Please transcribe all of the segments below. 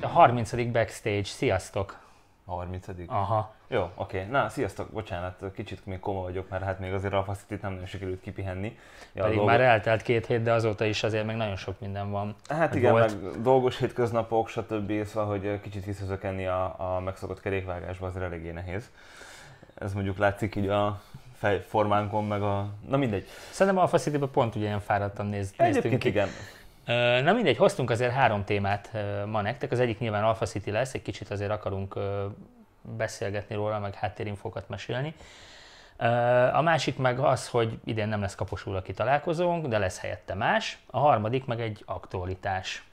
A 30. backstage, sziasztok! A 30 Aha. Jó, oké. Na, sziasztok, bocsánat, kicsit még koma vagyok, mert hát még azért a City nem nagyon sikerült kipihenni. Ja, Pedig dolgo... már eltelt két hét, de azóta is azért még nagyon sok minden van. Hát igen, volt. meg dolgos hétköznapok, stb. Szóval, hogy kicsit visszazökenni a, a megszokott kerékvágásba azért eléggé nehéz. Ez mondjuk látszik így a fejformánkon, meg a... Na mindegy. Szerintem Alpha city pont ugye ilyen fáradtan néz, néztünk ki. igen. Na mindegy, hoztunk azért három témát ma nektek. Az egyik nyilván Alpha City lesz, egy kicsit azért akarunk beszélgetni róla, meg háttérinfókat mesélni. A másik meg az, hogy idén nem lesz kaposul, aki találkozónk, de lesz helyette más. A harmadik meg egy aktualitás.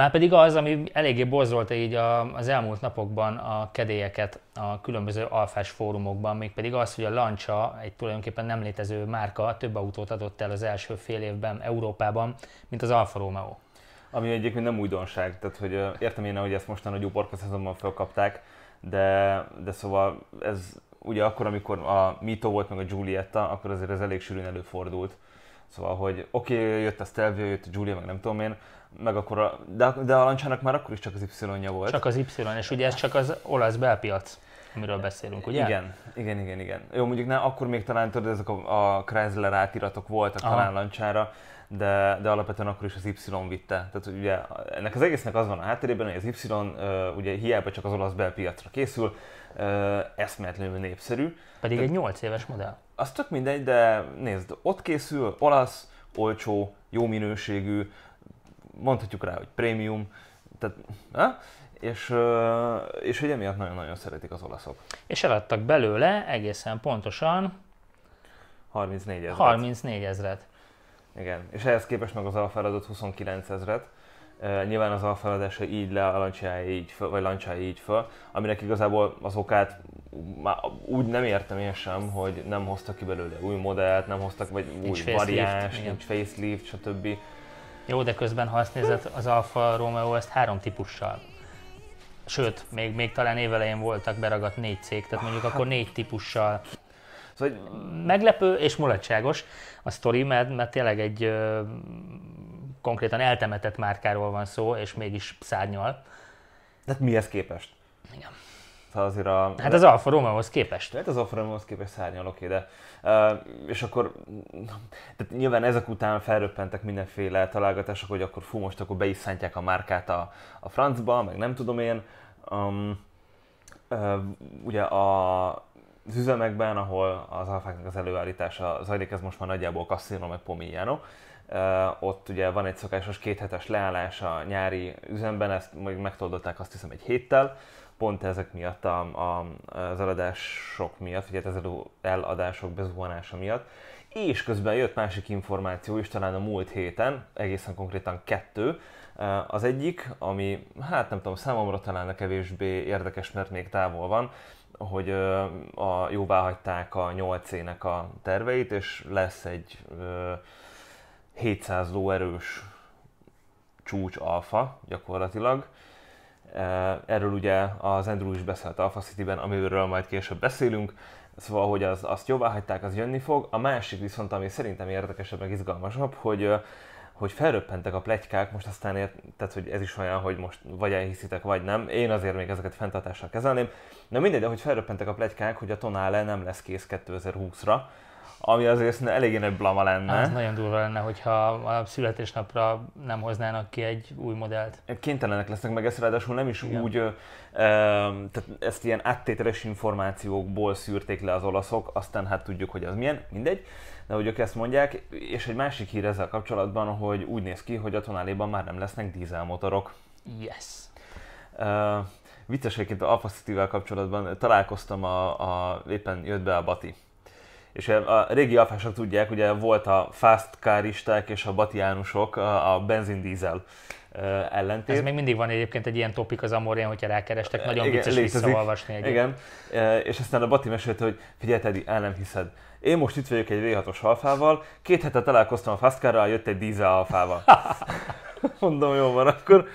Már pedig az, ami eléggé borzolta így az elmúlt napokban a kedélyeket a különböző alfás fórumokban, még pedig az, hogy a Lancia, egy tulajdonképpen nem létező márka, több autót adott el az első fél évben Európában, mint az Alfa Romeo. Ami egyébként nem újdonság, tehát hogy értem én, hogy ezt mostan a gyúporka szezonban felkapták, de, de szóval ez ugye akkor, amikor a Mito volt meg a Giulietta, akkor azért ez elég sűrűn előfordult. Szóval, hogy oké, okay, jött a Stelvio, jött a Giulia, meg nem tudom én, meg akkor a, de, de a Lancsának már akkor is csak az Y-ja volt. Csak az Y, és ugye ez csak az olasz belpiac, amiről beszélünk, ugye? Igen, igen, igen, igen. Jó, mondjuk ne, akkor még talán tudod, ezek a, a Chrysler átiratok voltak Aha. talán Lancsára, de, de alapvetően akkor is az Y vitte. Tehát ugye ennek az egésznek az van a hátterében, hogy az Y ugye hiába csak az olasz belpiacra készül, eszméletlenül népszerű. Pedig Tehát, egy 8 éves modell. Az tök mindegy, de nézd, ott készül, olasz, olcsó, jó minőségű, mondhatjuk rá, hogy prémium, tehát, ha? és, és hogy emiatt nagyon-nagyon szeretik az olaszok. És eladtak belőle egészen pontosan 34 ezeret. 34 ezeret. Igen, és ehhez képest meg az Alfa adott 29 ezeret. Uh, nyilván az Alfa adása így le, a lancsája így föl, vagy lancsája így föl, aminek igazából az okát már úgy nem értem én sem, hogy nem hoztak ki belőle új modellt, nem hoztak, vagy nincs új variáns, nincs facelift, stb. Jó, de közben ha azt nézed, az Alfa Romeo ezt három típussal. Sőt, még, még talán évelején voltak beragadt négy cég, tehát mondjuk akkor négy típussal. Szóval, Meglepő és mulatságos a sztori, mert, mert tényleg egy ö, konkrétan eltemetett márkáról van szó, és mégis szárnyal. Tehát mihez képest? Igen. Szóval azért a... Hát az Alfa Romeo-hoz képest. Hát az Alfa Romeo-hoz képest szárnyal, oké, de... Uh, és akkor... Tehát nyilván ezek után felröppentek mindenféle találgatások, hogy akkor fú, most akkor be is szántják a márkát a, a francba, meg nem tudom én. Um, uh, ugye a, az üzemekben, ahol az alfáknak az előállítása zajlik, ez most már nagyjából Cassino meg Pomigliano, Uh, ott ugye van egy szokásos kéthetes leállás a nyári üzemben, ezt még megtoldották azt hiszem egy héttel, pont ezek miatt, a, a, az eladások miatt, vagy hát az eladások bezuhanása miatt. És közben jött másik információ is, talán a múlt héten, egészen konkrétan kettő. Az egyik, ami hát nem tudom, számomra talán a kevésbé érdekes, mert még távol van, hogy a, jóvá hagyták a 8C-nek a terveit, és lesz egy 700 lóerős csúcs alfa gyakorlatilag, Erről ugye az Andrew is beszélt Alpha City-ben, amiről majd később beszélünk, szóval, hogy az, azt jobbá hagyták, az jönni fog. A másik viszont, ami szerintem érdekesebb, meg izgalmasabb, hogy hogy felröppentek a plegykák, most aztán ért, tehát, hogy ez is olyan, hogy most vagy elhiszitek, vagy nem. Én azért még ezeket fenntartással kezelném. Na mindegy, de hogy felröppentek a plegykák, hogy a Tonale nem lesz kész 2020-ra, ami azért eléggé nagy blama lenne. Az nagyon durva lenne, hogyha a születésnapra nem hoznának ki egy új modellt. Kénytelenek lesznek meg ezt, ráadásul nem is Igen. úgy, ö, tehát ezt ilyen áttételes információkból szűrték le az olaszok, aztán hát tudjuk, hogy az milyen, mindegy, de hogy ők ezt mondják, és egy másik hír ezzel kapcsolatban, hogy úgy néz ki, hogy a tonáléban már nem lesznek dízelmotorok. Yes. Uh, vicces egyébként a Alpha kapcsolatban találkoztam, a, a, éppen jött be a Bati és a régi alfások tudják, ugye volt a fast caristák és a batiánusok, a benzin-dízel ellentét. Ez még mindig van egyébként egy ilyen topik az Amorien, hogyha rákerestek, nagyon Igen, vicces létezik. visszaolvasni egy. Igen, és aztán a Bati mesélte, hogy figyelj Teddy, el nem hiszed. Én most itt vagyok egy V6-os alfával, két hete találkoztam a Fastcarral, jött egy dízel alfával. Mondom, jó van, akkor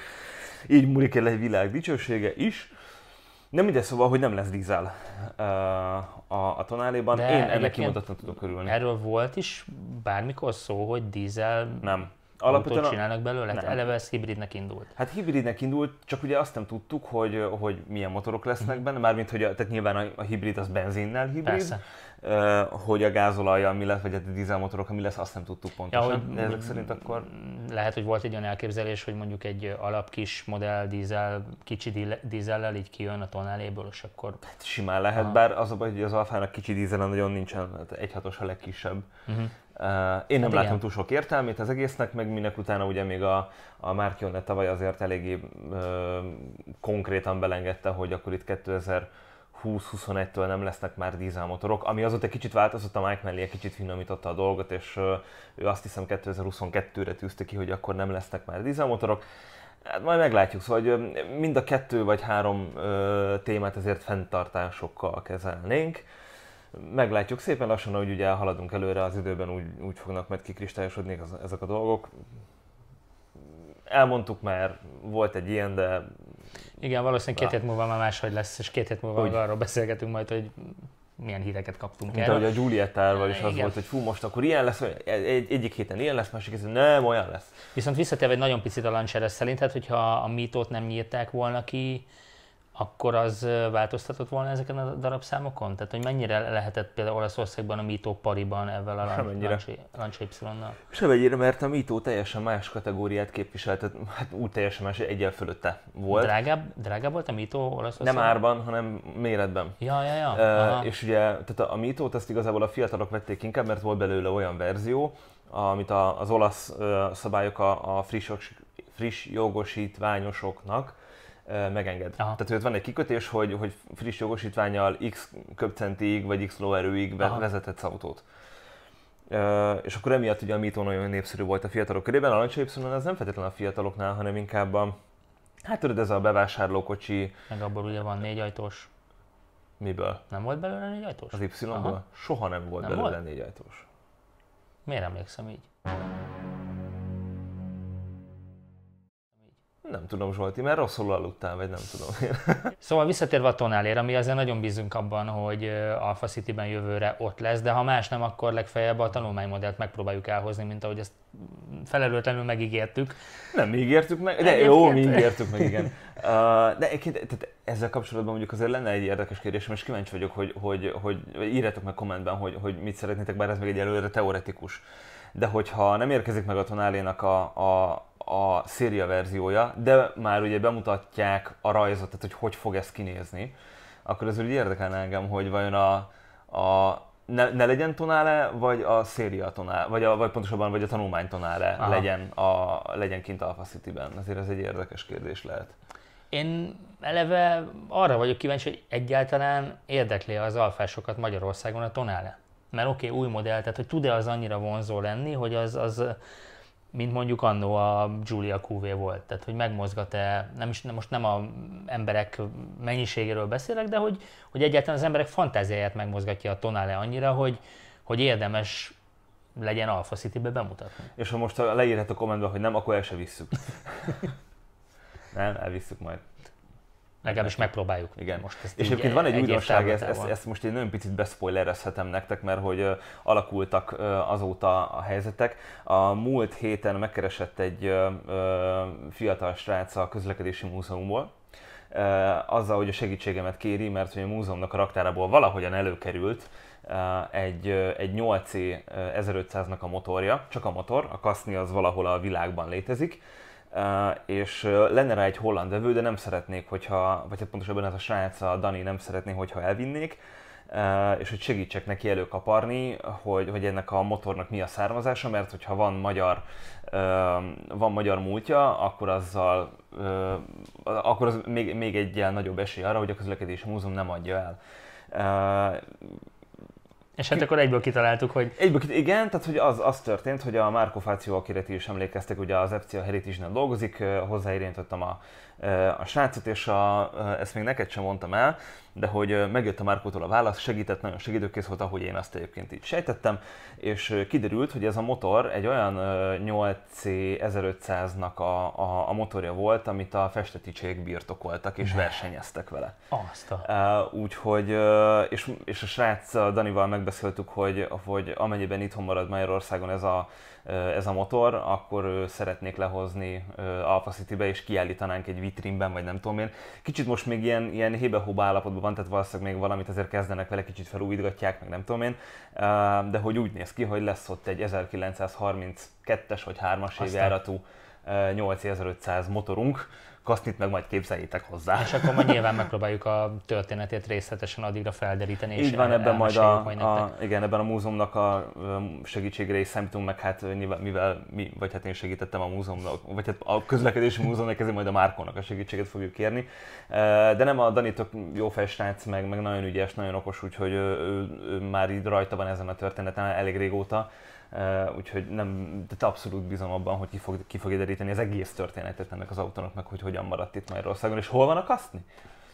így múlik el egy világ dicsősége is. Nem ide szóval, hogy nem lesz dízel a, a tonáléban. De Én ennek kimondottan tudok örülni. Erről volt is bármikor szó, hogy dízel... Nem. Alapvetően autót csinálnak belőle? Nem. Eleve ez hibridnek indult. Hát hibridnek indult, csak ugye azt nem tudtuk, hogy, hogy milyen motorok lesznek benne, mármint hogy a, tehát nyilván a, a hibrid az benzinnel hibrid, Persze. Uh, hogy a gázolajjal mi lesz, vagy a dízelmotorok mi lesz, azt nem tudtuk pontosan. Ja, hogy, ezek szerint akkor... Lehet, hogy volt egy olyan elképzelés, hogy mondjuk egy alap kis modell dízel, kicsi dízellel így kijön a tonáléből, és akkor... Hát simán lehet, Aha. bár az a baj, hogy az alfának kicsi dízelen nagyon nincsen, hát egy hatos a legkisebb. Uh-huh. Én nem hát látom túl sok értelmét az egésznek, meg minek utána ugye még a, a Marchionne tavaly azért eléggé uh, konkrétan belengedte, hogy akkor itt 2020-21-től nem lesznek már dízelmotorok, ami azóta egy kicsit változott, a Mike Mellé egy kicsit finomította a dolgot, és ő azt hiszem 2022-re tűzte ki, hogy akkor nem lesznek már dízelmotorok. Hát majd meglátjuk, szóval hogy mind a kettő vagy három uh, témát ezért fenntartásokkal kezelnénk meglátjuk szépen lassan, hogy ugye haladunk előre az időben, úgy, úgy fognak majd kikristályosodni ezek a dolgok. Elmondtuk már, volt egy ilyen, de... Igen, valószínűleg két hét múlva már máshogy lesz, és két hét múlva hogy? arról beszélgetünk majd, hogy milyen híreket kaptunk el. De hogy a Giuliettával is az Igen. volt, hogy fú, most akkor ilyen lesz, egy, egyik héten ilyen lesz, másik héten nem, olyan lesz. Viszont visszatérve egy nagyon picit a Launcher szerinted, hogyha a mítót nem nyírták volna ki, akkor az változtatott volna ezeken a darabszámokon? Tehát, hogy mennyire lehetett például Olaszországban a Mito pariban ezzel a Lancia Y-nal? Sem mert a Mito teljesen más kategóriát képviselt, tehát hát úgy teljesen más, egyel fölötte volt. Drágább, drágább volt a Mito Olaszországban? Nem árban, hanem méretben. Ja, ja, ja. Uh, és ugye tehát a Mito-t azt igazából a fiatalok vették inkább, mert volt belőle olyan verzió, amit az olasz szabályok a, a friss, friss jogosítványosoknak megenged. Aha. Tehát hogy van egy kikötés, hogy, hogy friss jogosítványal x köbcentig vagy x lóerőig vezetett autót. Uh, és akkor emiatt ugye a Mito nagyon népszerű volt a fiatalok körében, a Lancia Y az nem feltétlenül a fiataloknál, hanem inkább a, hát tudod, ez a bevásárlókocsi. Meg abból ugye van négy ajtós. Miből? Nem volt belőle négy ajtós? Az Y-ból? Soha nem volt nem belőle volt? négy ajtós. Miért emlékszem így? Nem tudom, Zsolti, mert rosszul aludtál, vagy nem tudom. szóval visszatérve a tonálér, ami azért nagyon bízunk abban, hogy Alpha City-ben jövőre ott lesz, de ha más nem, akkor legfeljebb a tanulmánymodellt megpróbáljuk elhozni, mint ahogy ezt felelőtlenül megígértük. Nem ígértük meg, de jó, mi ígértük meg, igen. De egyébként tehát ezzel kapcsolatban mondjuk azért lenne egy érdekes kérdésem, és kíváncsi vagyok, hogy, hogy, hogy írjátok meg kommentben, hogy, hogy mit szeretnétek, bár ez még egy előre teoretikus. De hogyha nem érkezik meg a tonálénak a, a a széria verziója, de már ugye bemutatják a rajzot, tehát hogy hogy fog ez kinézni, akkor ez úgy érdekelne engem, hogy vajon a, a ne, ne legyen tonále, vagy a széria tonále, vagy, a, vagy pontosabban vagy a tanulmány tonále legyen, a, legyen kint Alpha City-ben. Azért ez egy érdekes kérdés lehet. Én eleve arra vagyok kíváncsi, hogy egyáltalán érdekli az alfásokat Magyarországon a tonále. Mert oké, okay, új modell, tehát hogy tud-e az annyira vonzó lenni, hogy az, az mint mondjuk annó a Julia QV volt. Tehát, hogy megmozgat-e, nem is, most nem a emberek mennyiségéről beszélek, de hogy, hogy egyáltalán az emberek fantáziáját megmozgatja a tonále annyira, hogy, hogy érdemes legyen Alpha City-be bemutatni. És ha most leírhat a kommentben, hogy nem, akkor el se visszük. nem, elvisszük majd. Legalábbis megpróbáljuk. Igen. Most ezt és egyébként van egy, egy újdonság, ezt, ezt, ezt most én nagyon picit beszpoilerezhetem nektek, mert hogy uh, alakultak uh, azóta a helyzetek. A múlt héten megkeresett egy uh, fiatal srác a közlekedési múzeumból, azzal, hogy a segítségemet kéri, mert hogy a múzeumnak a raktárából valahogyan előkerült egy, egy 8C 1500-nak a motorja, csak a motor, a kaszni az valahol a világban létezik, és lenne rá egy holland vevő, de nem szeretnék, hogyha, vagy hát pontosabban ez a srác, a Dani nem szeretné, hogyha elvinnék, és hogy segítsek neki előkaparni, hogy, hogy ennek a motornak mi a származása, mert hogyha van magyar, van magyar múltja, akkor azzal akkor az még, még egy ilyen nagyobb esély arra, hogy a közlekedési múzeum nem adja el. És hát akkor egyből kitaláltuk, hogy... Egyből kit- igen, tehát hogy az, az történt, hogy a Marco Fáció, akire ti is emlékeztek, ugye az FCA Heritage-nél dolgozik, hozzáirányítottam a, a srácot, és a, ezt még neked sem mondtam el, de hogy megjött a Márkótól a válasz, segített, nagyon segítőkész volt, ahogy én azt egyébként így sejtettem, és kiderült, hogy ez a motor egy olyan 8C1500-nak a, a, a motorja volt, amit a festeticsék birtokoltak és versenyeztek vele. Azt a... Úgyhogy, és, és a srác Danival megbeszéltük, hogy, hogy amennyiben itthon marad Magyarországon ez a ez a motor, akkor szeretnék lehozni Alpha City-be, és kiállítanánk egy vitrínben, vagy nem tudom én. Kicsit most még ilyen, ilyen hébe állapotban van, tehát valószínűleg még valamit azért kezdenek vele, kicsit felújítgatják, meg nem tudom én, de hogy úgy néz ki, hogy lesz ott egy 1932-es vagy 3-as évjáratú 8500 motorunk, kasznit meg majd képzeljétek hozzá. És akkor majd nyilván megpróbáljuk a történetét részletesen addigra felderíteni. Így van, ebben majd a, majd a, igen, ebben a múzeumnak a segítségre is számítunk, meg hát nyilván, mivel mi, vagy hát én segítettem a múzeumnak, vagy hát a közlekedési múzeumnak, ezért majd a Márkónak a segítséget fogjuk kérni. De nem a Dani tök jó fejsrác, meg, meg nagyon ügyes, nagyon okos, úgyhogy ő, ő, ő, már így rajta van ezen a történeten elég régóta Uh, úgyhogy nem, de abszolút bízom abban, hogy ki, fog, ki fogja deríteni az egész történetet ennek az autónak, meg hogy hogyan maradt itt Magyarországon, és hol van a kaszni?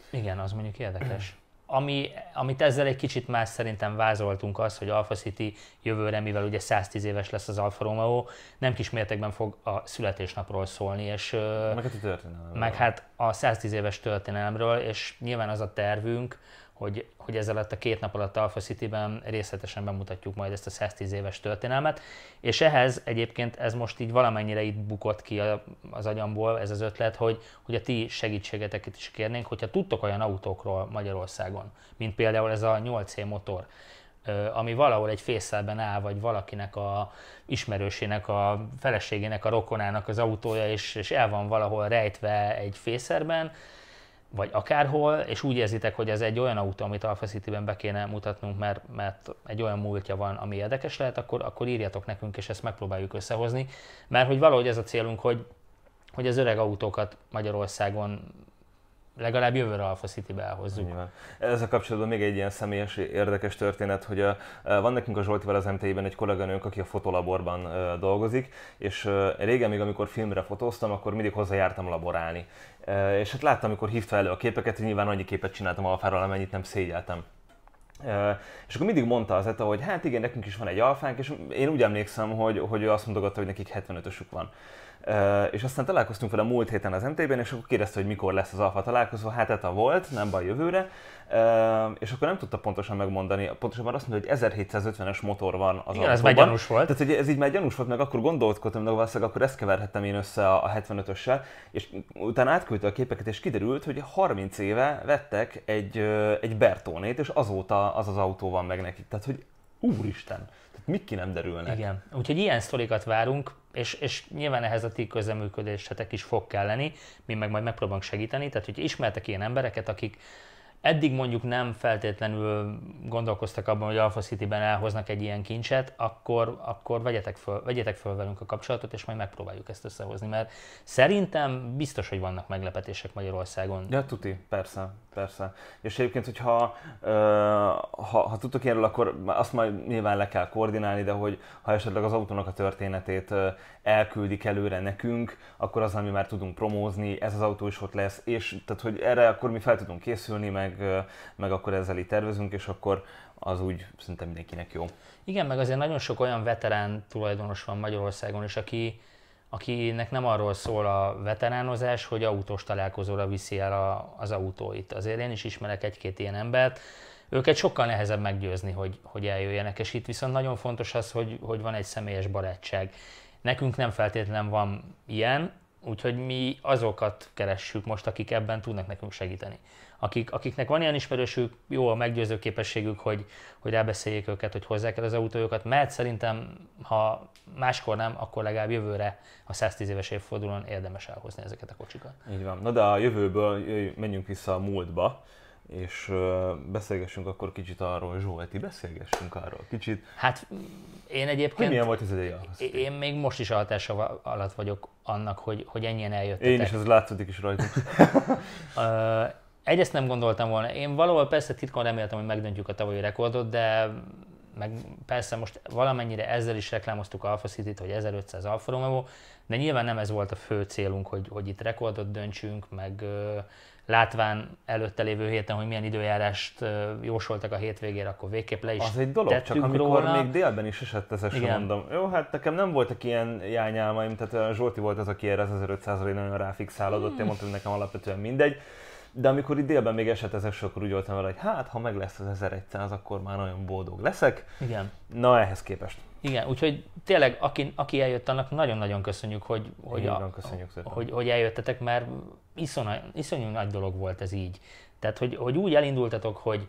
Igen, az mondjuk érdekes. Ami, amit ezzel egy kicsit más szerintem vázoltunk az, hogy Alfa City jövőre, mivel ugye 110 éves lesz az Alfa Romeo, nem kis mértékben fog a születésnapról szólni, és meg hát a történelemről. Meg hát a 110 éves történelemről, és nyilván az a tervünk, hogy, hogy ezzel a két nap alatt Alpha City-ben részletesen bemutatjuk majd ezt a 110 éves történelmet, és ehhez egyébként ez most így valamennyire itt bukott ki az agyamból ez az ötlet, hogy, hogy a ti segítségeteket is kérnénk, hogyha tudtok olyan autókról Magyarországon, mint például ez a 8C motor, ami valahol egy fészelben áll, vagy valakinek a ismerősének, a feleségének, a rokonának az autója, és, és el van valahol rejtve egy fészerben, vagy akárhol, és úgy érzitek, hogy ez egy olyan autó, amit Alpha City-ben be kéne mutatnunk, mert, mert egy olyan múltja van, ami érdekes lehet, akkor, akkor írjatok nekünk, és ezt megpróbáljuk összehozni. Mert hogy valahogy ez a célunk, hogy, hogy az öreg autókat Magyarországon legalább jövőre Alpha City-be elhozzuk. Nyilván. Ezzel kapcsolatban még egy ilyen személyes érdekes történet, hogy a, van nekünk a Zsoltival az MTI-ben egy kolléganőnk, aki a fotolaborban dolgozik, és régen még amikor filmre fotóztam, akkor mindig hozzájártam laborálni. És hát láttam, amikor hívta elő a képeket, hogy nyilván annyi képet csináltam alfáról, amennyit nem szégyeltem. És akkor mindig mondta az Eta, hogy hát igen, nekünk is van egy alfánk, és én úgy emlékszem, hogy, hogy ő azt mondogatta, hogy nekik 75-ösük van. És aztán találkoztunk vele múlt héten az MT-ben, és akkor kérdezte, hogy mikor lesz az alfa találkozó, hát ETA volt, nem baj jövőre, és akkor nem tudta pontosan megmondani, pontosan azt mondta, hogy 1750-es motor van az Igen, ez már gyanús volt. Tehát, hogy ez így már gyanús volt, meg akkor gondolkodtam, de valószínűleg akkor ezt keverhettem én össze a, a 75-össel, és utána átküldte a képeket, és kiderült, hogy 30 éve vettek egy, egy Bertónét, és azóta az az autó van meg nekik. Tehát, hogy úristen, tehát mik ki nem derülnek. Igen, úgyhogy ilyen sztorikat várunk, és, és nyilván ehhez a ti közeműködésetek is fog kelleni, mi meg majd megpróbálunk segíteni, tehát hogy ismertek ilyen embereket, akik eddig mondjuk nem feltétlenül gondolkoztak abban, hogy Alpha City-ben elhoznak egy ilyen kincset, akkor, akkor vegyetek, föl, vegyetek föl velünk a kapcsolatot, és majd megpróbáljuk ezt összehozni, mert szerintem biztos, hogy vannak meglepetések Magyarországon. Ja, tuti, persze, persze. És egyébként, hogyha ha, ha tudtok ilyenről, akkor azt majd nyilván le kell koordinálni, de hogy ha esetleg az autónak a történetét elküldik előre nekünk, akkor az, ami már tudunk promózni, ez az autó is ott lesz, és tehát, hogy erre akkor mi fel tudunk készülni, meg, meg akkor ezzel így tervezünk, és akkor az úgy szerintem mindenkinek jó. Igen, meg azért nagyon sok olyan veterán tulajdonos van Magyarországon is, aki, akinek nem arról szól a veteránozás, hogy autós találkozóra viszi el a, az autóit. Azért én is ismerek egy-két ilyen embert, őket sokkal nehezebb meggyőzni, hogy, hogy eljöjjenek, és itt viszont nagyon fontos az, hogy, hogy van egy személyes barátság. Nekünk nem feltétlenül van ilyen, úgyhogy mi azokat keressük most, akik ebben tudnak nekünk segíteni. Akik, akiknek van ilyen ismerősük, jó a meggyőző képességük, hogy, hogy rábeszéljék őket, hogy hozzák el az autójukat, mert szerintem, ha máskor nem, akkor legalább jövőre a 110 éves évfordulón érdemes elhozni ezeket a kocsikat. Így van. Na de a jövőből menjünk vissza a múltba és beszélgessünk akkor kicsit arról, Zsolti, beszélgessünk arról kicsit. Hát én egyébként... Hogy milyen volt az ideje? Én még most is hatása alatt vagyok annak, hogy, hogy ennyien eljöttek. Én is, ez látszik is rajta. Egyrészt nem gondoltam volna. Én valahol persze titkon reméltem, hogy megdöntjük a tavalyi rekordot, de meg persze most valamennyire ezzel is reklámoztuk Alfa City-t, hogy 1500 Alfa Romeo, de nyilván nem ez volt a fő célunk, hogy, hogy itt rekordot döntsünk, meg látván előtte lévő héten, hogy milyen időjárást jósoltak a hétvégére, akkor végképp le is Az egy dolog, csak amikor róla. még délben is esett ez sem mondom. Jó, hát nekem nem voltak ilyen jányálmaim, tehát Zsolti volt az, aki erre az 1500 nagyon ráfixálódott, hmm. én mondtam, hogy nekem alapvetően mindegy. De amikor itt délben még esett ez akkor úgy voltam vele, hogy hát, ha meg lesz az 1100, akkor már nagyon boldog leszek. Igen. Na, ehhez képest. Igen, úgyhogy tényleg, aki, aki eljött, annak nagyon-nagyon köszönjük, hogy, hogy, a, köszönjük hogy, hogy eljöttetek, mert iszonyú, iszonyú nagy dolog volt ez így. Tehát, hogy, hogy úgy elindultatok, hogy,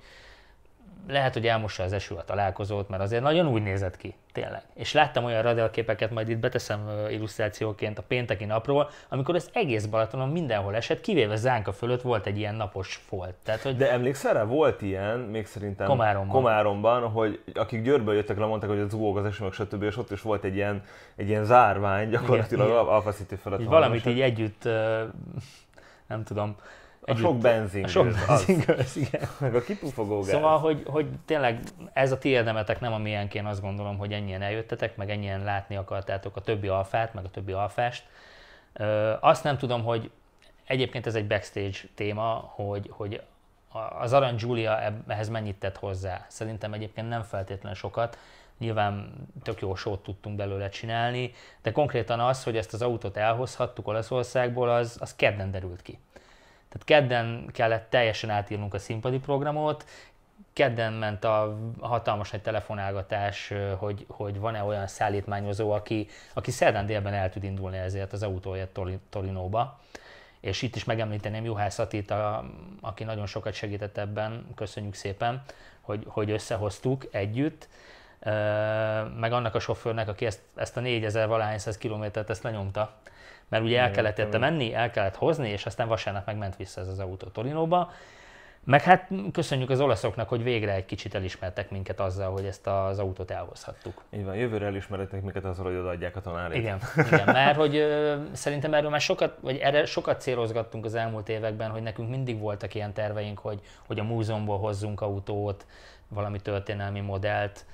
lehet, hogy elmossa az eső a találkozót, mert azért nagyon úgy nézett ki, tényleg. És láttam olyan radarképeket, majd itt beteszem illusztrációként a pénteki napról, amikor az egész Balatonon mindenhol esett, kivéve Zánka fölött volt egy ilyen napos folt. Tehát, hogy... De emlékszel rá, volt ilyen, még szerintem Komáromban, Komáromban hogy akik Győrből jöttek le, mondták, hogy az zúgok az eső, meg stb. és ott is volt egy ilyen, egy ilyen zárvány gyakorlatilag igen, Alpha City felett. Így valamit így együtt, nem tudom, a sok benzin. A sok benzin igen. Meg a kipufogó gáz. Szóval, hogy, hogy tényleg ez a ti érdemetek nem a miénk, azt gondolom, hogy ennyien eljöttetek, meg ennyien látni akartátok a többi alfát, meg a többi alfást. Ö, azt nem tudom, hogy egyébként ez egy backstage téma, hogy, hogy az Arany Julia ehhez mennyit tett hozzá. Szerintem egyébként nem feltétlenül sokat. Nyilván tök jó sót tudtunk belőle csinálni, de konkrétan az, hogy ezt az autót elhozhattuk Olaszországból, az, az kedden derült ki. Tehát kedden kellett teljesen átírnunk a színpadi programot, kedden ment a hatalmas egy telefonálgatás, hogy, hogy van-e olyan szállítmányozó, aki, aki szerdán délben el tud indulni ezért az autóját Torinóba. És itt is megemlíteném Juhász Atit, a, aki nagyon sokat segített ebben, köszönjük szépen, hogy, hogy összehoztuk együtt, meg annak a sofőrnek, aki ezt, ezt a 4000 valahány száz kilométert ezt lenyomta, mert ugye el kellett érte menni, el kellett hozni, és aztán vasárnap megment vissza ez az autó Torinóba. Meg hát köszönjük az olaszoknak, hogy végre egy kicsit elismertek minket azzal, hogy ezt az autót elhozhattuk. Így van, jövőre elismertek minket azzal, hogy odaadják a tanárét. Igen, igen mert hogy ö, szerintem erről már sokat, vagy erre sokat célozgattunk az elmúlt években, hogy nekünk mindig voltak ilyen terveink, hogy, hogy a múzeumból hozzunk autót, valami történelmi modellt,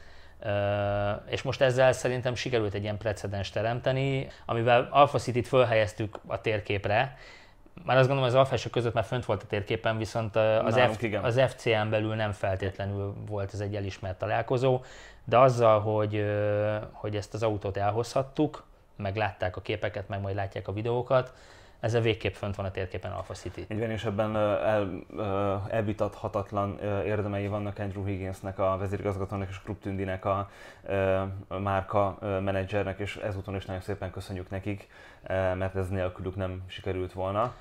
és most ezzel szerintem sikerült egy ilyen precedens teremteni, amivel Alpha City-t fölhelyeztük a térképre, már azt gondolom, az alfások között már fönt volt a térképen, viszont az, Nálunk, F, az FCM belül nem feltétlenül volt ez egy elismert találkozó, de azzal, hogy, hogy ezt az autót elhozhattuk, meg látták a képeket, meg majd látják a videókat, ezzel végképp fönt van a térképen Alpha City. Így van, és ebben el, elvitathatatlan érdemei vannak Andrew Higginsnek, a vezérigazgatónak és Krupp Tündinek a, a márka menedzsernek, és ezúton is nagyon szépen köszönjük nekik, mert ez nélkülük nem sikerült volna.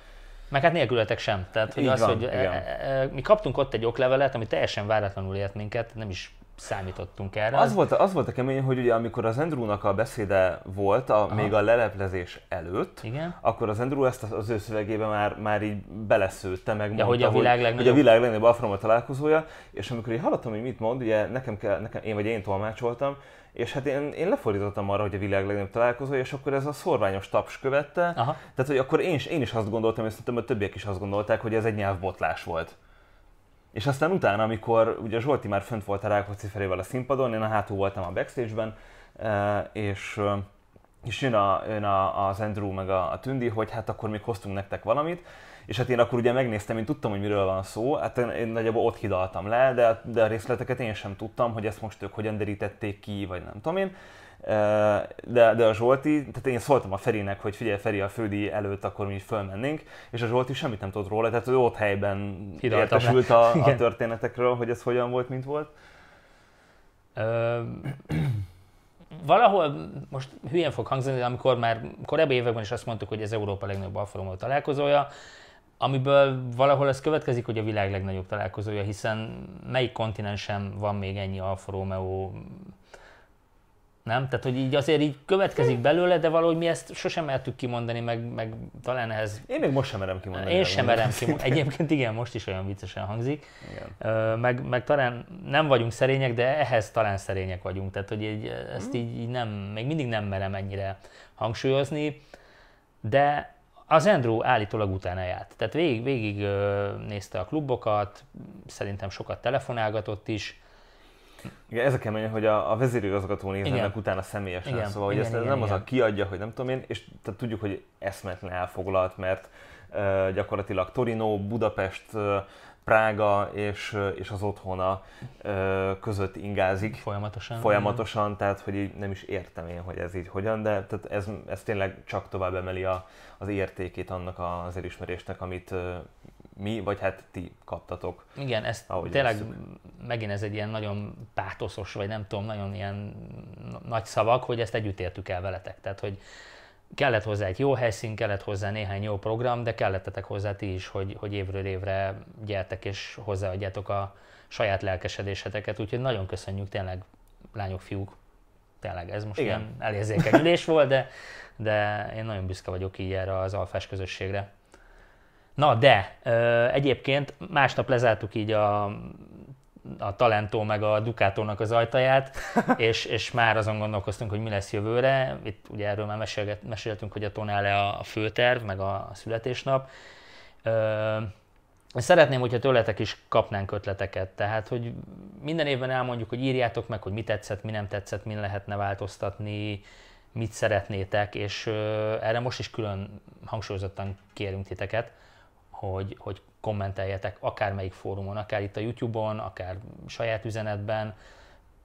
Meg hát nélkületek sem. Tehát, hogy az, van, hogy e, e, mi kaptunk ott egy oklevelet, ami teljesen váratlanul ért minket, nem is számítottunk erre. Az volt, az volt a kemény, hogy ugye amikor az Andrewnak a beszéde volt, a, még a leleplezés előtt, Igen. akkor az Andrew ezt az ő szövegébe már, már így beleszőtte, meg ja, hogy a világ legnagyobb, hogy a világ legnagyobb alfarma találkozója, és amikor én hallottam, hogy mit mond, ugye nekem, kell, nekem én vagy én tolmácsoltam, és hát én, én lefordítottam arra, hogy a világ legnagyobb találkozója, és akkor ez a szorványos taps követte. Aha. Tehát, hogy akkor én, én is azt gondoltam, és szerintem a többiek is azt gondolták, hogy ez egy nyelvbotlás volt. És aztán utána, amikor ugye Zsolti már fönt volt a Rákóczi felével a színpadon, én a hátul voltam a backstage-ben, eh, és, eh, és jön, a, jön a, az Andrew meg a, a Tündi, hogy hát akkor még hoztunk nektek valamit, és hát én akkor ugye megnéztem, én tudtam, hogy miről van szó, hát én, én nagyjából ott hidaltam le, de, de a részleteket én sem tudtam, hogy ezt most ők hogyan derítették ki, vagy nem tudom én de, de a Zsolti, tehát én szóltam a Ferinek, hogy figyelj Feri, a fődi előtt akkor mi is fölmennénk, és a Zsolti semmit nem tudott róla, tehát ő ott helyben Hidaltam értesült a, a történetekről, hogy ez hogyan volt, mint volt. Ö, valahol, most hülyen fog hangzani, de amikor már korábbi években is azt mondtuk, hogy ez Európa legnagyobb alfa találkozója, amiből valahol ez következik, hogy a világ legnagyobb találkozója, hiszen melyik kontinensen van még ennyi Alfa Romeo nem? Tehát, hogy így azért így következik belőle, de valahogy mi ezt sosem mertük kimondani, meg, meg talán ez... Én még most sem merem kimondani. Én sem merem kimondani. Egyébként igen, most is olyan viccesen hangzik. Igen. Meg, meg talán nem vagyunk szerények, de ehhez talán szerények vagyunk. Tehát, hogy így, ezt hmm. így, így nem, még mindig nem merem ennyire hangsúlyozni. De az Andrew állítólag utána járt. Tehát végig, végig nézte a klubokat, szerintem sokat telefonálgatott is, Igen, ezek kell menni, hogy a, a vezérigazgató néznek utána személyesen, igen. szóval hogy igen, ezt igen, nem igen. az a kiadja, hogy nem tudom én, és tehát tudjuk, hogy eszmetlen elfoglalt, mert uh, gyakorlatilag Torino, Budapest, uh, Prága és, és az otthona között ingázik. Folyamatosan. Folyamatosan, tehát hogy így nem is értem én, hogy ez így hogyan, de tehát ez, ez tényleg csak tovább emeli a, az értékét annak az elismerésnek, amit mi, vagy hát ti kaptatok. Igen, ez tényleg ezt. megint ez egy ilyen nagyon pátoszos, vagy nem tudom, nagyon ilyen nagy szavak, hogy ezt együtt értük el veletek. Tehát, hogy kellett hozzá egy jó helyszín, kellett hozzá néhány jó program, de kellettetek hozzá ti is, hogy, hogy évről évre gyertek és hozzáadjátok a saját lelkesedéseteket, úgyhogy nagyon köszönjük tényleg, lányok, fiúk, tényleg ez most Igen. ilyen elérzékeny ülés volt, de, de én nagyon büszke vagyok így erre az alfás közösségre. Na de, egyébként másnap lezártuk így a a Talentó meg a Ducatónak az ajtaját, és, és már azon gondolkoztunk, hogy mi lesz jövőre. Itt ugye erről már meséltünk, hogy a Tonale a főterv, meg a születésnap. Szeretném, hogyha tőletek is kapnánk ötleteket, tehát hogy minden évben elmondjuk, hogy írjátok meg, hogy mi tetszett, mi nem tetszett, mi lehetne változtatni, mit szeretnétek, és erre most is külön hangsúlyozottan kérünk titeket, hogy, hogy kommenteljetek akármelyik fórumon, akár itt a YouTube-on, akár saját üzenetben.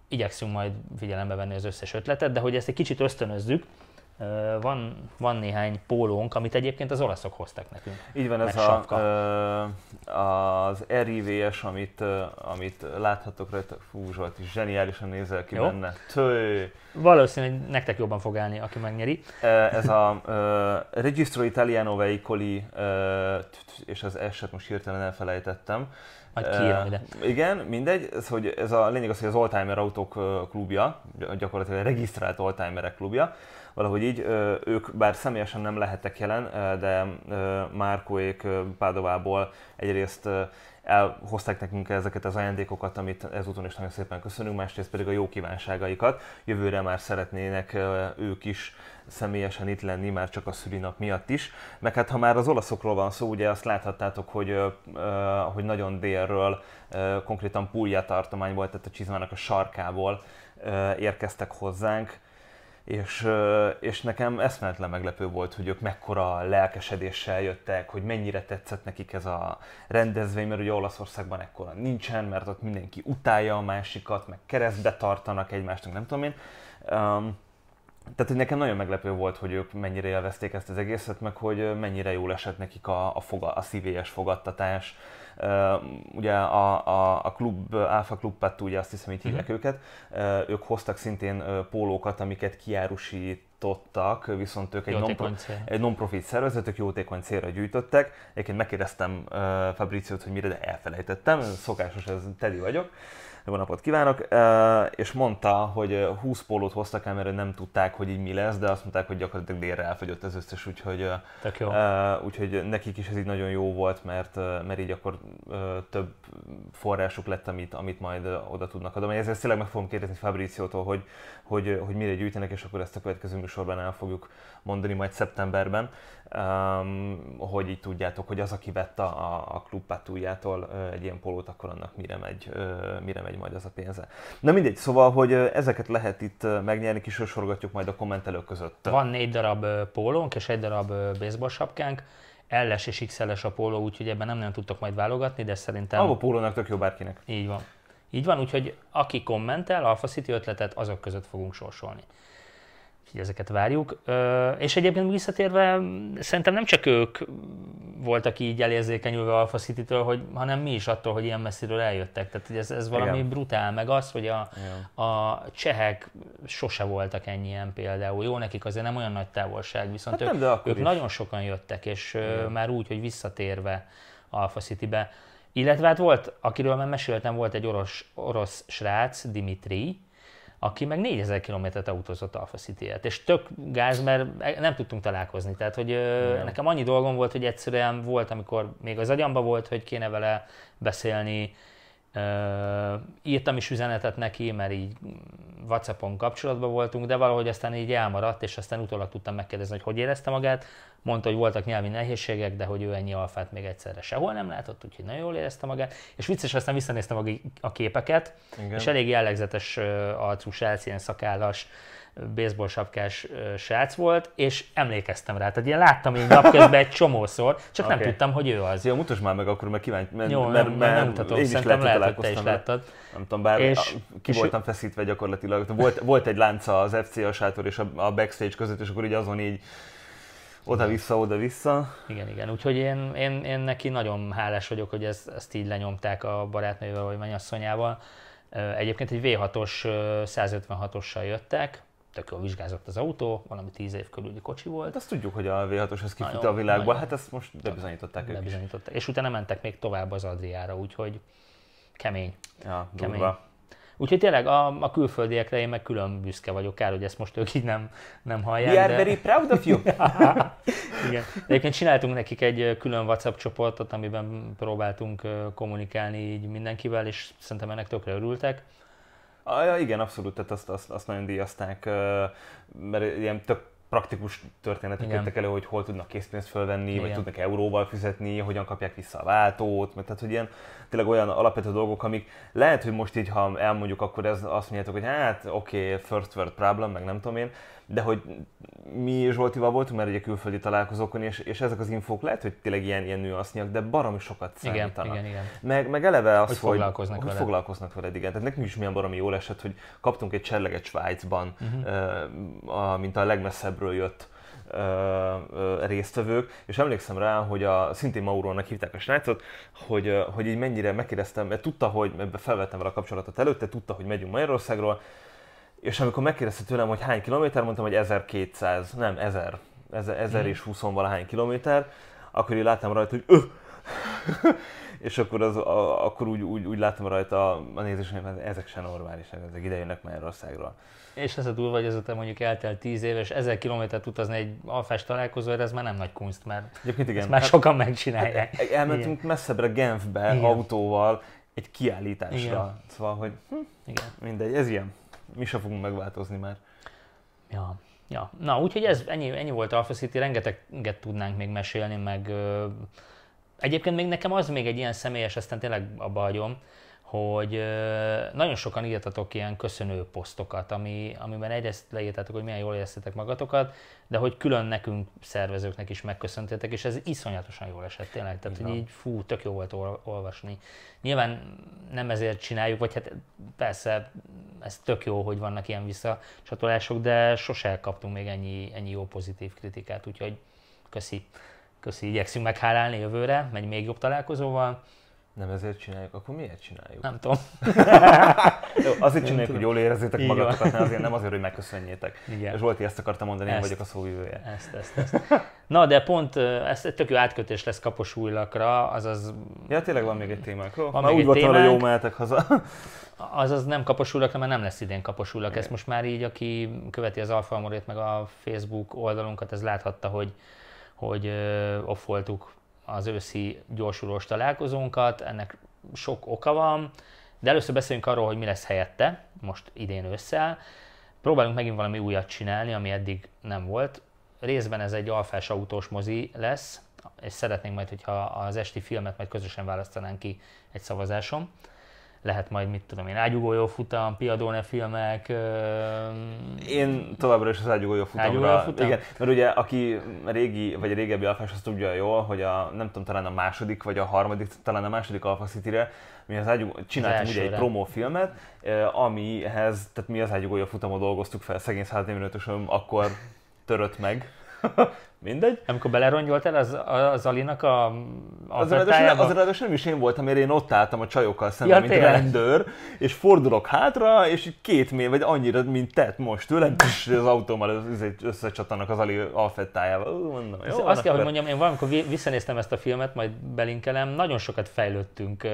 Igyekszünk majd figyelembe venni az összes ötletet, de hogy ezt egy kicsit ösztönözzük, van, van néhány pólónk, amit egyébként az olaszok hoztak nekünk. Így van, ez a, az RIVS, amit, amit láthatok rajta, fú Zsolt is zseniálisan nézel ki Jó. benne. Tő. Valószínűleg nektek jobban fog állni, aki megnyeri. Ez a uh, Registro Italiano Veicoli, uh, és az eset most hirtelen elfelejtettem. Majd kiírom ide. Igen, mindegy. Ez, hogy ez a lényeg az, hogy az Oldtimer Autók klubja, gyakorlatilag regisztrált Oldtimerek klubja, valahogy így ők bár személyesen nem lehettek jelen, de Márkóék Pádovából egyrészt elhozták nekünk ezeket az ajándékokat, amit ezúton is nagyon szépen köszönünk, másrészt pedig a jó kívánságaikat. Jövőre már szeretnének ők is személyesen itt lenni, már csak a szülinap miatt is. Meg hát ha már az olaszokról van szó, ugye azt láthattátok, hogy, hogy nagyon délről, konkrétan Puglia tartományból, tehát a csizmának a sarkából érkeztek hozzánk és, és nekem eszméletlen meglepő volt, hogy ők mekkora lelkesedéssel jöttek, hogy mennyire tetszett nekik ez a rendezvény, mert ugye Olaszországban ekkora nincsen, mert ott mindenki utálja a másikat, meg keresztbe tartanak egymásnak, nem tudom én. Um, tehát, hogy nekem nagyon meglepő volt, hogy ők mennyire élvezték ezt az egészet, meg hogy mennyire jól esett nekik a, a, foga, a szívélyes fogadtatás, Uh, ugye a, a, a klub, Alpha Club Pattu, ugye azt hiszem, így hívják uh-huh. őket, uh, ők hoztak szintén uh, pólókat, amiket kiárusítottak, viszont ők egy, non, egy non-profit szervezet, ők jótékony célra gyűjtöttek. Egyébként megkérdeztem uh, Fabriciót, hogy mire, de elfelejtettem, szokásos, ez tedi vagyok jó napot kívánok, és mondta, hogy 20 pólót hoztak el, mert nem tudták, hogy így mi lesz, de azt mondták, hogy gyakorlatilag délre elfogyott az összes, úgyhogy, jó. úgyhogy nekik is ez így nagyon jó volt, mert, mert így akkor több forrásuk lett, amit, amit majd oda tudnak adni. Ezért tényleg meg fogom kérdezni Fabriciótól, hogy, hogy, hogy mire gyűjtenek, és akkor ezt a következő műsorban el fogjuk mondani majd szeptemberben, um, hogy így tudjátok, hogy az, aki vette a, a klub Patújától egy ilyen polót, akkor annak mire megy, mire megy majd az a pénze. Na mindegy, szóval, hogy ezeket lehet itt megnyerni, kisorgatjuk majd a kommentelők között. Van négy darab pólónk és egy darab baseball sapkánk, ls és XL-es a póló, úgyhogy ebben nem nagyon tudtok majd válogatni, de szerintem... A pólónak tök jó bárkinek. Így van. Így van, úgyhogy aki kommentel, Alpha City ötletet, azok között fogunk sorsolni. Úgyhogy ezeket várjuk. És egyébként visszatérve, szerintem nem csak ők voltak így elérzékenyülve Alpha City-től, hogy, hanem mi is attól, hogy ilyen messziről eljöttek. Tehát hogy ez, ez valami Igen. brutál, meg az, hogy a, a csehek sose voltak ennyien például. Jó, nekik azért nem olyan nagy távolság, viszont hát nem, ők, ők nagyon sokan jöttek, és Igen. már úgy, hogy visszatérve Alpha City-be. Illetve hát volt, akiről már meséltem, volt egy orosz, orosz srác, Dimitri, aki meg 4000 kilométert autózott Alpha city -et. és tök gáz, mert nem tudtunk találkozni. Tehát, hogy mm. nekem annyi dolgom volt, hogy egyszerűen volt, amikor még az agyamba volt, hogy kéne vele beszélni, Uh, írtam is üzenetet neki, mert így Whatsappon kapcsolatban voltunk, de valahogy aztán így elmaradt, és aztán utólag tudtam megkérdezni, hogy hogy érezte magát. Mondta, hogy voltak nyelvi nehézségek, de hogy ő ennyi alfát még egyszerre sehol nem látott, úgyhogy nagyon jól érezte magát. És vicces, aztán visszanéztem a képeket, Igen. és elég jellegzetes arcú ilyen szakállas, baseball sapkás srác volt, és emlékeztem rá. Tehát ilyen láttam így napközben egy csomószor, csak okay. nem tudtam, hogy ő az. Jó, mutasd már meg akkor, mert kíváncsi, mert, Jó, mert, nem, mert, nem mutatom, én szerintem lehet, hogy te is láttad. Nem tudom, bár és, ki és voltam feszítve gyakorlatilag. Volt, volt egy lánca az FCA sátor és a, a backstage között, és akkor így azon így oda-vissza, oda-vissza. Igen, igen. Úgyhogy én, én, én neki nagyon hálás vagyok, hogy ezt, ezt így lenyomták a barátnővel vagy mennyasszonyával. Egyébként egy V6-os 156-ossal jöttek, tök jól vizsgázott az autó, valami 10 év körüli kocsi volt. Azt tudjuk, hogy a V6-os ez kifut a világba, hát ezt most bebizonyították ők bebizonyították. És utána mentek még tovább az Adriára, úgyhogy kemény. Ja, kemény. Durva. Úgyhogy tényleg a, a külföldiekre én meg külön büszke vagyok, kár, hogy ezt most ők így nem, nem hallják. We are de... very proud of you! Igen. De egyébként csináltunk nekik egy külön WhatsApp csoportot, amiben próbáltunk kommunikálni így mindenkivel, és szerintem ennek tökre örültek. Ah, igen, abszolút, tehát azt, azt, azt nagyon díjazták, mert ilyen tök praktikus történetek Igen. jöttek elő, hogy hol tudnak készpénzt fölvenni, Igen. vagy tudnak euróval fizetni, hogyan kapják vissza a váltót, mert tehát, hogy ilyen tényleg olyan alapvető dolgok, amik lehet, hogy most így, ha elmondjuk, akkor ez azt mondjátok, hogy hát oké, okay, first world problem, meg nem tudom én, de hogy mi Zsoltival voltunk már egy külföldi találkozókon, és, és ezek az infók lehet, hogy tényleg ilyen, ilyen nüansznyak, de baromi sokat számítanak. Igen, igen, igen. Meg, meg eleve az, hogy, hogy foglalkoznak hogy, veled. foglalkoznak veled, igen. Tehát nekünk is milyen baromi jól esett, hogy kaptunk egy cserleget Svájcban, uh-huh. uh, mint a legmesszebbről jött résztvevők, és emlékszem rá, hogy a, szintén Maurónak hívták a srácot, hogy, hogy így mennyire megkérdeztem, mert tudta, hogy felvettem vele a kapcsolatot előtte, tudta, hogy megyünk Magyarországról, és amikor megkérdezte tőlem, hogy hány kilométer, mondtam, hogy 1200, nem, 1000, 1000, 1000 és 20 valahány kilométer, akkor így láttam rajta, hogy öh! és akkor, az, a, akkor úgy, úgy, úgy láttam rajta a nézés, hogy ezek se normálisak, ezek ide jönnek Magyarországról. És ez a durva, hogy ezután mondjuk eltelt 10 év, és 1000 kilométert utazni egy alfás találkozóra, ez már nem nagy kunst, mert Egyébként igen. ezt már hát, sokan megcsinálják. E- elmentünk igen. messzebbre Genfbe igen. autóval egy kiállításra. Igen. Szóval, hogy hm, igen. mindegy, ez ilyen mi sem fogunk megváltozni már. Ja, ja. Na, úgyhogy ez ennyi, ennyi volt Alpha City, rengeteget tudnánk még mesélni, meg ö, egyébként még nekem az még egy ilyen személyes, aztán tényleg abba hagyom, hogy nagyon sokan írtatok ilyen köszönő posztokat, ami, amiben egyrészt leírtátok, hogy milyen jól éreztetek magatokat, de hogy külön nekünk szervezőknek is megköszöntétek, és ez iszonyatosan jól esett tényleg. Tehát, hogy így fú, tök jó volt olvasni. Nyilván nem ezért csináljuk, vagy hát persze ez tök jó, hogy vannak ilyen visszacsatolások, de sose kaptunk még ennyi, ennyi jó pozitív kritikát, úgyhogy köszi. Köszi, igyekszünk meghálálni jövőre, megy még jobb találkozóval. Nem ezért csináljuk, akkor miért csináljuk? Nem tudom. Jó, azért csináljuk, hogy jól érezzétek Így magatokat, nem azért, nem azért, hogy megköszönjétek. Igen. Zsolti ezt akarta mondani, ezt, én vagyok a szóvivője. Ezt, ezt, ezt. Na, de pont ez tök jó átkötés lesz kaposújlakra, azaz... Ja, tényleg van még egy témák. Van Már úgy voltam, hogy jó mehetek haza. Azaz nem kaposúlakra, mert nem lesz idén kaposúlak. Ezt most már így, aki követi az Alfa meg a Facebook oldalunkat, ez láthatta, hogy, hogy off voltuk az őszi gyorsulós találkozónkat, ennek sok oka van, de először beszéljünk arról, hogy mi lesz helyette, most idén ősszel. Próbálunk megint valami újat csinálni, ami eddig nem volt. Részben ez egy alfás autós mozi lesz, és szeretnénk majd, hogyha az esti filmet majd közösen választanánk ki egy szavazáson lehet majd, mit tudom én, ágyugójó futam, piadóne filmek. Én továbbra is az ágyugójó futamra. futam? Igen, mert ugye aki régi, vagy régebbi alfás, azt tudja jól, hogy a, nem tudom, talán a második, vagy a harmadik, talán a második Alpha City-re, mi az ágyugó, csináltunk az ugye egy promófilmet, amihez, tehát mi az ágyugójó futamot dolgoztuk fel, szegény 145 akkor törött meg. Mindegy. Amikor belerongyolt az, az Alinak a, a az ráadásul, az ráadásul nem is én voltam, mert én ott álltam a csajokkal szemben, ja, mint tényleg? rendőr, és fordulok hátra, és két mély, vagy annyira, mint tett most tőlem, és az autómmal összecsatanak az Ali alfettájával. Mondom, jó, Azt van, kell, hogy mondjam, én valamikor visszanéztem ezt a filmet, majd belinkelem, nagyon sokat fejlődtünk uh,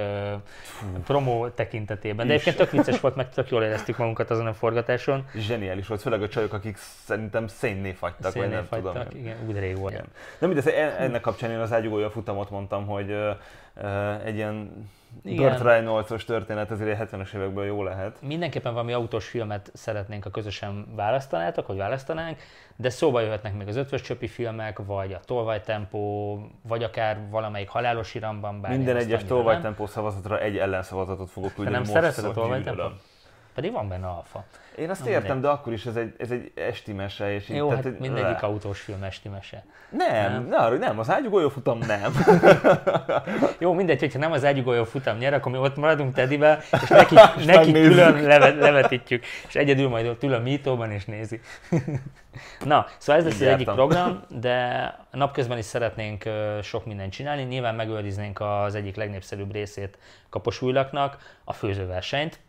promó tekintetében, de egyébként tök vicces volt, meg tök jól éreztük magunkat azon a forgatáson. Zseniális volt, főleg a csajok, akik szerintem szénné fagytak, vagy nem tudom. Igen, rég volt. Igen. Nem mindegy, ennek kapcsán én az ágyugója futamot mondtam, hogy uh, egy ilyen igen. Burt Reynolds-os történet azért 70-es évekből jó lehet. Mindenképpen valami autós filmet szeretnénk, a közösen választanátok, hogy választanánk, de szóba jöhetnek még az ötvös csöpi filmek, vagy a tolvajtempó, vagy akár valamelyik halálos iramban. Minden egyes tolvajtempó szavazatra egy ellenszavazatot fogok küldeni. nem szereted a tolvajtempót? Pedig van benne alfa. Én azt Na, értem, mindegy. de akkor is ez egy, ez egy esti mese. És Jó, így, hát mindegyik le. autós film esti mese. Nem, nem, ne arra, nem, az ágyugójó futam nem. Jó, mindegy, hogyha nem az ágyugójó futam nyer, akkor mi ott maradunk Tedivel, és neki, neki külön levet, levetítjük, és egyedül majd ott ül a mítóban és nézi. Na, szóval ez lesz az egyik program, de napközben is szeretnénk sok mindent csinálni. Nyilván megőriznénk az egyik legnépszerűbb részét kaposújlaknak, a főzőversenyt.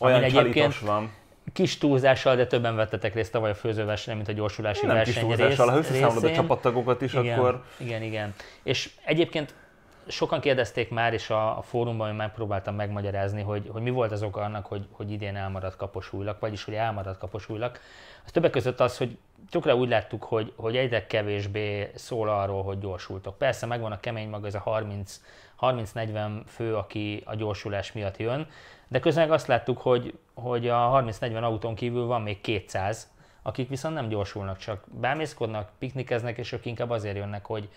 Olyan egyébként van kis túlzással, de többen vettetek részt tavaly a főzőversenyen, mint a gyorsulási nem verseny kis túlzással, ha összeszámolod a csapattagokat is, igen, akkor... Igen, igen. És egyébként sokan kérdezték már, és a, a fórumban én megpróbáltam megmagyarázni, hogy, hogy mi volt az oka annak, hogy, hogy idén elmaradt kaposújlak, vagyis hogy elmaradt kaposújlak. Az többek között az, hogy tökre úgy láttuk, hogy, hogy egyre kevésbé szól arról, hogy gyorsultok. Persze megvan a kemény maga, ez a 30-40 fő, aki a gyorsulás miatt jön, de közben azt láttuk, hogy, hogy a 30-40 autón kívül van még 200, akik viszont nem gyorsulnak, csak bámészkodnak, piknikeznek, és ők inkább azért jönnek, hogy,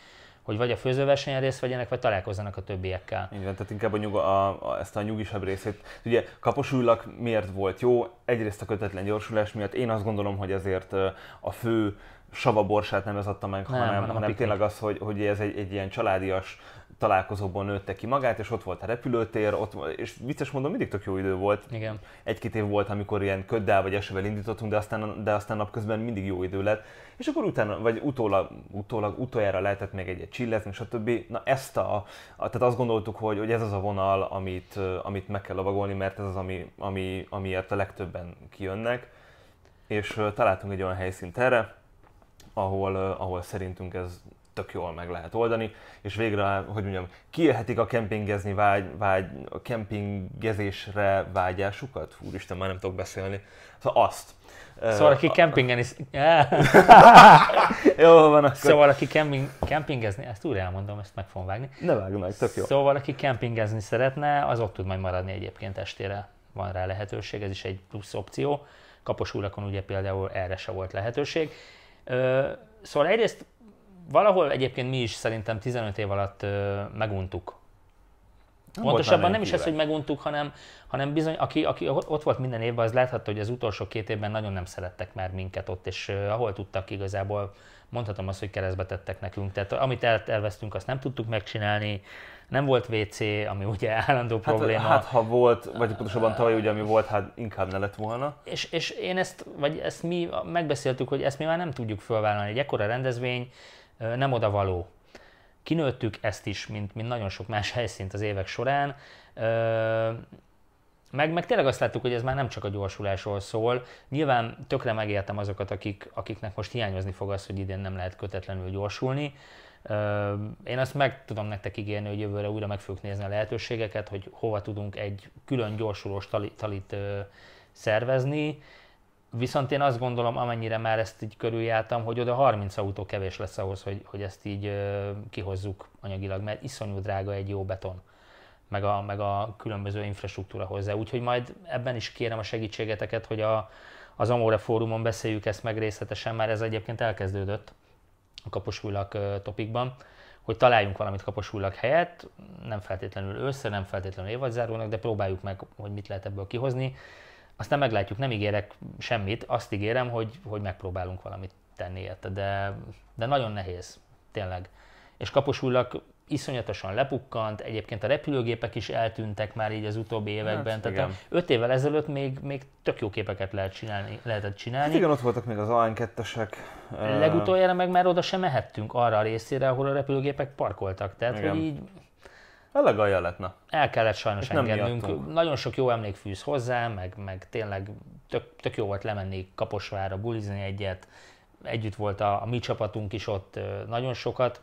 hogy vagy a főzőversenyen részt vegyenek, vagy találkozzanak a többiekkel. Igen, tehát inkább a nyug, a, a, ezt a nyugisabb részét. Ugye kaposúlak miért volt jó? Egyrészt a kötetlen gyorsulás miatt. Én azt gondolom, hogy ezért a fő savaborsát nem ez adta meg, nem, hanem, hanem tényleg az, hogy, hogy ez egy, egy ilyen családias találkozóból nőtte ki magát, és ott volt a repülőtér, ott, és vicces mondom, mindig tök jó idő volt. Igen. Egy-két év volt, amikor ilyen köddel vagy esővel indítottunk, de aztán, de aztán napközben mindig jó idő lett. És akkor utána, vagy utólag, utólag utoljára lehetett még egyet csillezni, stb. Na ezt a, a, tehát azt gondoltuk, hogy, hogy ez az a vonal, amit, amit meg kell lovagolni, mert ez az, ami, ami, amiért a legtöbben kijönnek. És találtunk egy olyan helyszínt erre, ahol, ahol szerintünk ez tök jól meg lehet oldani, és végre, hogy mondjam, kiélhetik a kempingezni vágy, vágy, a kempingezésre vágyásukat? Úristen, már nem tudok beszélni. Szóval azt. Szóval aki kempingen is... jó van akkor. Szóval aki kemping, kempingezni, ezt újra elmondom, ezt meg fogom vágni. Ne vágj meg, tök jó. Szóval aki kempingezni szeretne, az ott tud majd maradni egyébként estére. Van rá lehetőség, ez is egy plusz opció. Kaposúlakon ugye például erre se volt lehetőség. Szóval egyrészt valahol egyébként mi is szerintem 15 év alatt ö, meguntuk. Nem Pontosabban nem is ez, hogy meguntuk, hanem, hanem bizony, aki, aki ott volt minden évben, az láthatta, hogy az utolsó két évben nagyon nem szerettek már minket ott, és uh, ahol tudtak igazából, mondhatom azt, hogy keresztbe tettek nekünk. Tehát amit elvesztünk, azt nem tudtuk megcsinálni, nem volt WC, ami ugye állandó hát, probléma. Hát ha volt, vagy pontosabban tavaly ugye, ami volt, hát inkább ne lett volna. És, és én ezt, vagy ezt mi megbeszéltük, hogy ezt mi már nem tudjuk fölvállalni. Egy ekkora rendezvény, nem oda való. Kinőttük ezt is, mint, mint nagyon sok más helyszínt az évek során. Meg, meg tényleg azt láttuk, hogy ez már nem csak a gyorsulásról szól. Nyilván tökre megértem azokat, akik, akiknek most hiányozni fog az, hogy idén nem lehet kötetlenül gyorsulni. Én azt meg tudom nektek ígérni, hogy jövőre újra meg fogjuk nézni a lehetőségeket, hogy hova tudunk egy külön gyorsulós talit, talit szervezni Viszont én azt gondolom, amennyire már ezt így körüljártam, hogy oda 30 autó kevés lesz ahhoz, hogy, hogy ezt így ö, kihozzuk anyagilag, mert iszonyú drága egy jó beton, meg a, meg a különböző infrastruktúra hozzá. Úgyhogy majd ebben is kérem a segítségeteket, hogy a, az Amore fórumon beszéljük ezt meg részletesen, már ez egyébként elkezdődött a kaposúlak topikban, hogy találjunk valamit kaposúlak helyett, nem feltétlenül ősszel, nem feltétlenül évadzárónak, de próbáljuk meg, hogy mit lehet ebből kihozni aztán meglátjuk, nem ígérek semmit, azt ígérem, hogy, hogy megpróbálunk valamit tenni érte, de, de nagyon nehéz, tényleg. És kaposullak iszonyatosan lepukkant, egyébként a repülőgépek is eltűntek már így az utóbbi években, hát, tehát a öt évvel ezelőtt még, még tök jó képeket lehet csinálni, lehetett csinálni. Hát igen, ott voltak még az AN 2 Legutoljára meg már oda sem mehettünk arra a részére, ahol a repülőgépek parkoltak, tehát igen. hogy így a legalja lett, na. El kellett sajnos És engednünk. Nagyon sok jó emlék fűz hozzá, meg, meg tényleg tök, tök jó volt lemenni Kaposvára, bulizni egyet. Együtt volt a, a mi csapatunk is ott nagyon sokat,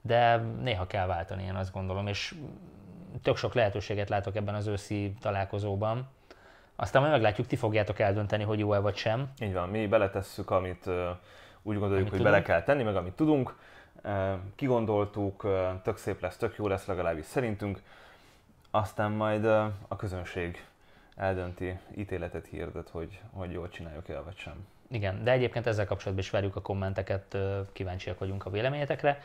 de néha kell váltani, én azt gondolom, és tök sok lehetőséget látok ebben az őszi találkozóban. Aztán majd meglátjuk, ti fogjátok eldönteni, hogy jó-e vagy sem. Így van, mi beletesszük, amit úgy gondoljuk, Amit hogy tudunk. bele kell tenni, meg amit tudunk. Kigondoltuk, tök szép lesz, tök jó lesz legalábbis szerintünk. Aztán majd a közönség eldönti, ítéletet hirdet, hogy, hogy jól csináljuk el, vagy sem. Igen, de egyébként ezzel kapcsolatban is várjuk a kommenteket, kíváncsiak vagyunk a véleményetekre.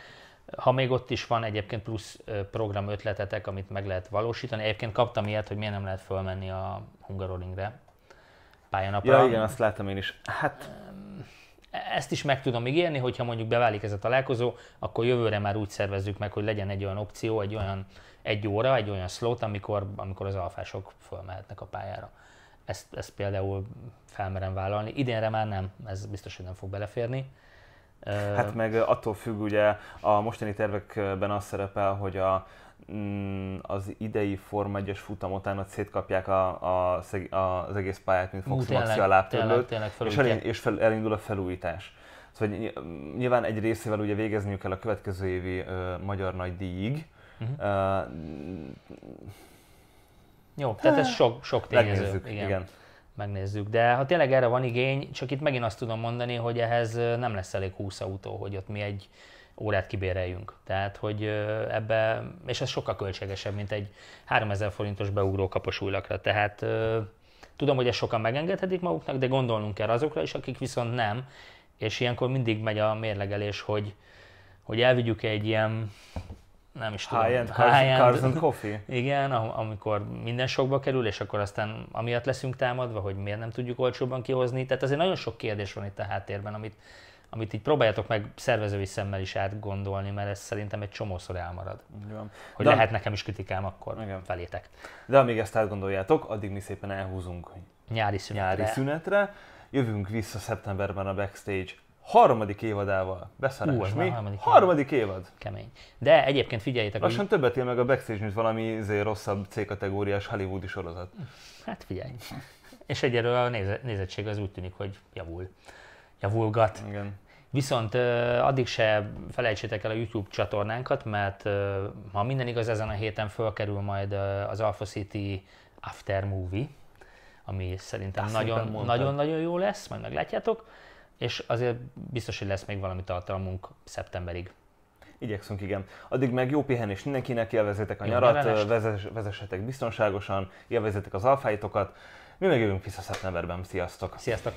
Ha még ott is van egyébként plusz program ötletetek, amit meg lehet valósítani, egyébként kaptam ilyet, hogy miért nem lehet fölmenni a Hungaroringre pályanapra. Ja, igen, azt láttam én is. Hát, Ezt is meg tudom ígérni, hogyha mondjuk beválik ez a találkozó, akkor jövőre már úgy szervezzük meg, hogy legyen egy olyan opció, egy olyan egy óra, egy olyan slot, amikor, amikor az alfások fölmehetnek a pályára. Ezt, ezt például felmerem vállalni. Idénre már nem, ez biztos, hogy nem fog beleférni. Hát meg attól függ, ugye a mostani tervekben az szerepel, hogy a, az idei Forma 1-es futam után ott szétkapják a, a, a, az egész pályát, mint ú, Fox tényleg, Maxi aláptörlőt, tényleg és, felújítják. elin, és fel, elindul a felújítás. Szóval ny- nyilván egy részével ugye végezniük kell a következő évi ö, magyar nagy díjig. Mhm. Ö, Jó, tehát ez sok, sok tényező. megnézzük, igen. igen. megnézzük. De ha tényleg erre van igény, csak itt megint azt tudom mondani, hogy ehhez nem lesz elég 20 autó, hogy ott mi egy órát kibéreljünk. Tehát, hogy ebbe, és ez sokkal költségesebb, mint egy 3000 forintos beugró kapos újlakra. Tehát tudom, hogy ezt sokan megengedhetik maguknak, de gondolnunk kell azokra is, akik viszont nem. És ilyenkor mindig megy a mérlegelés, hogy, hogy elvigyük egy ilyen, nem is tudom, High-end Cars, Cars and Coffee. igen, am- amikor minden sokba kerül, és akkor aztán amiatt leszünk támadva, hogy miért nem tudjuk olcsóbban kihozni. Tehát azért nagyon sok kérdés van itt a háttérben, amit, amit így próbáljátok meg szervezői szemmel is átgondolni, mert ez szerintem egy csomószor elmarad. Van. Hogy De- lehet nekem is kritikám, akkor Igen. felétek. De amíg ezt átgondoljátok, addig mi szépen elhúzunk Nyári szünetre. nyári szünetre. Jövünk vissza szeptemberben a Backstage harmadik évadával. Beszarás, mi? harmadik harmadik évad. Kemény. De egyébként figyeljétek, hogy... Lassan többet él meg a Backstage, mint valami izé, rosszabb C-kategóriás hollywoodi sorozat. Hát figyelj. És egyelőre a néze- nézettség az úgy tűnik, hogy javul. Javulgat. Igen. Viszont addig se felejtsétek el a YouTube csatornánkat, mert ha minden igaz, ezen a héten fölkerül majd az Alpha City After Movie, ami szerintem szépen nagyon- nagyon-nagyon jó lesz, majd meglátjátok, és azért biztos, hogy lesz még valami tartalmunk szeptemberig. Igyekszünk, igen. Addig meg jó pihenés mindenkinek, élvezzétek a Jó nyarat, vezes, vezessetek biztonságosan, élvezzétek az alfáitokat. Mi meg jövünk vissza szeptemberben. Sziasztok! Sziasztok!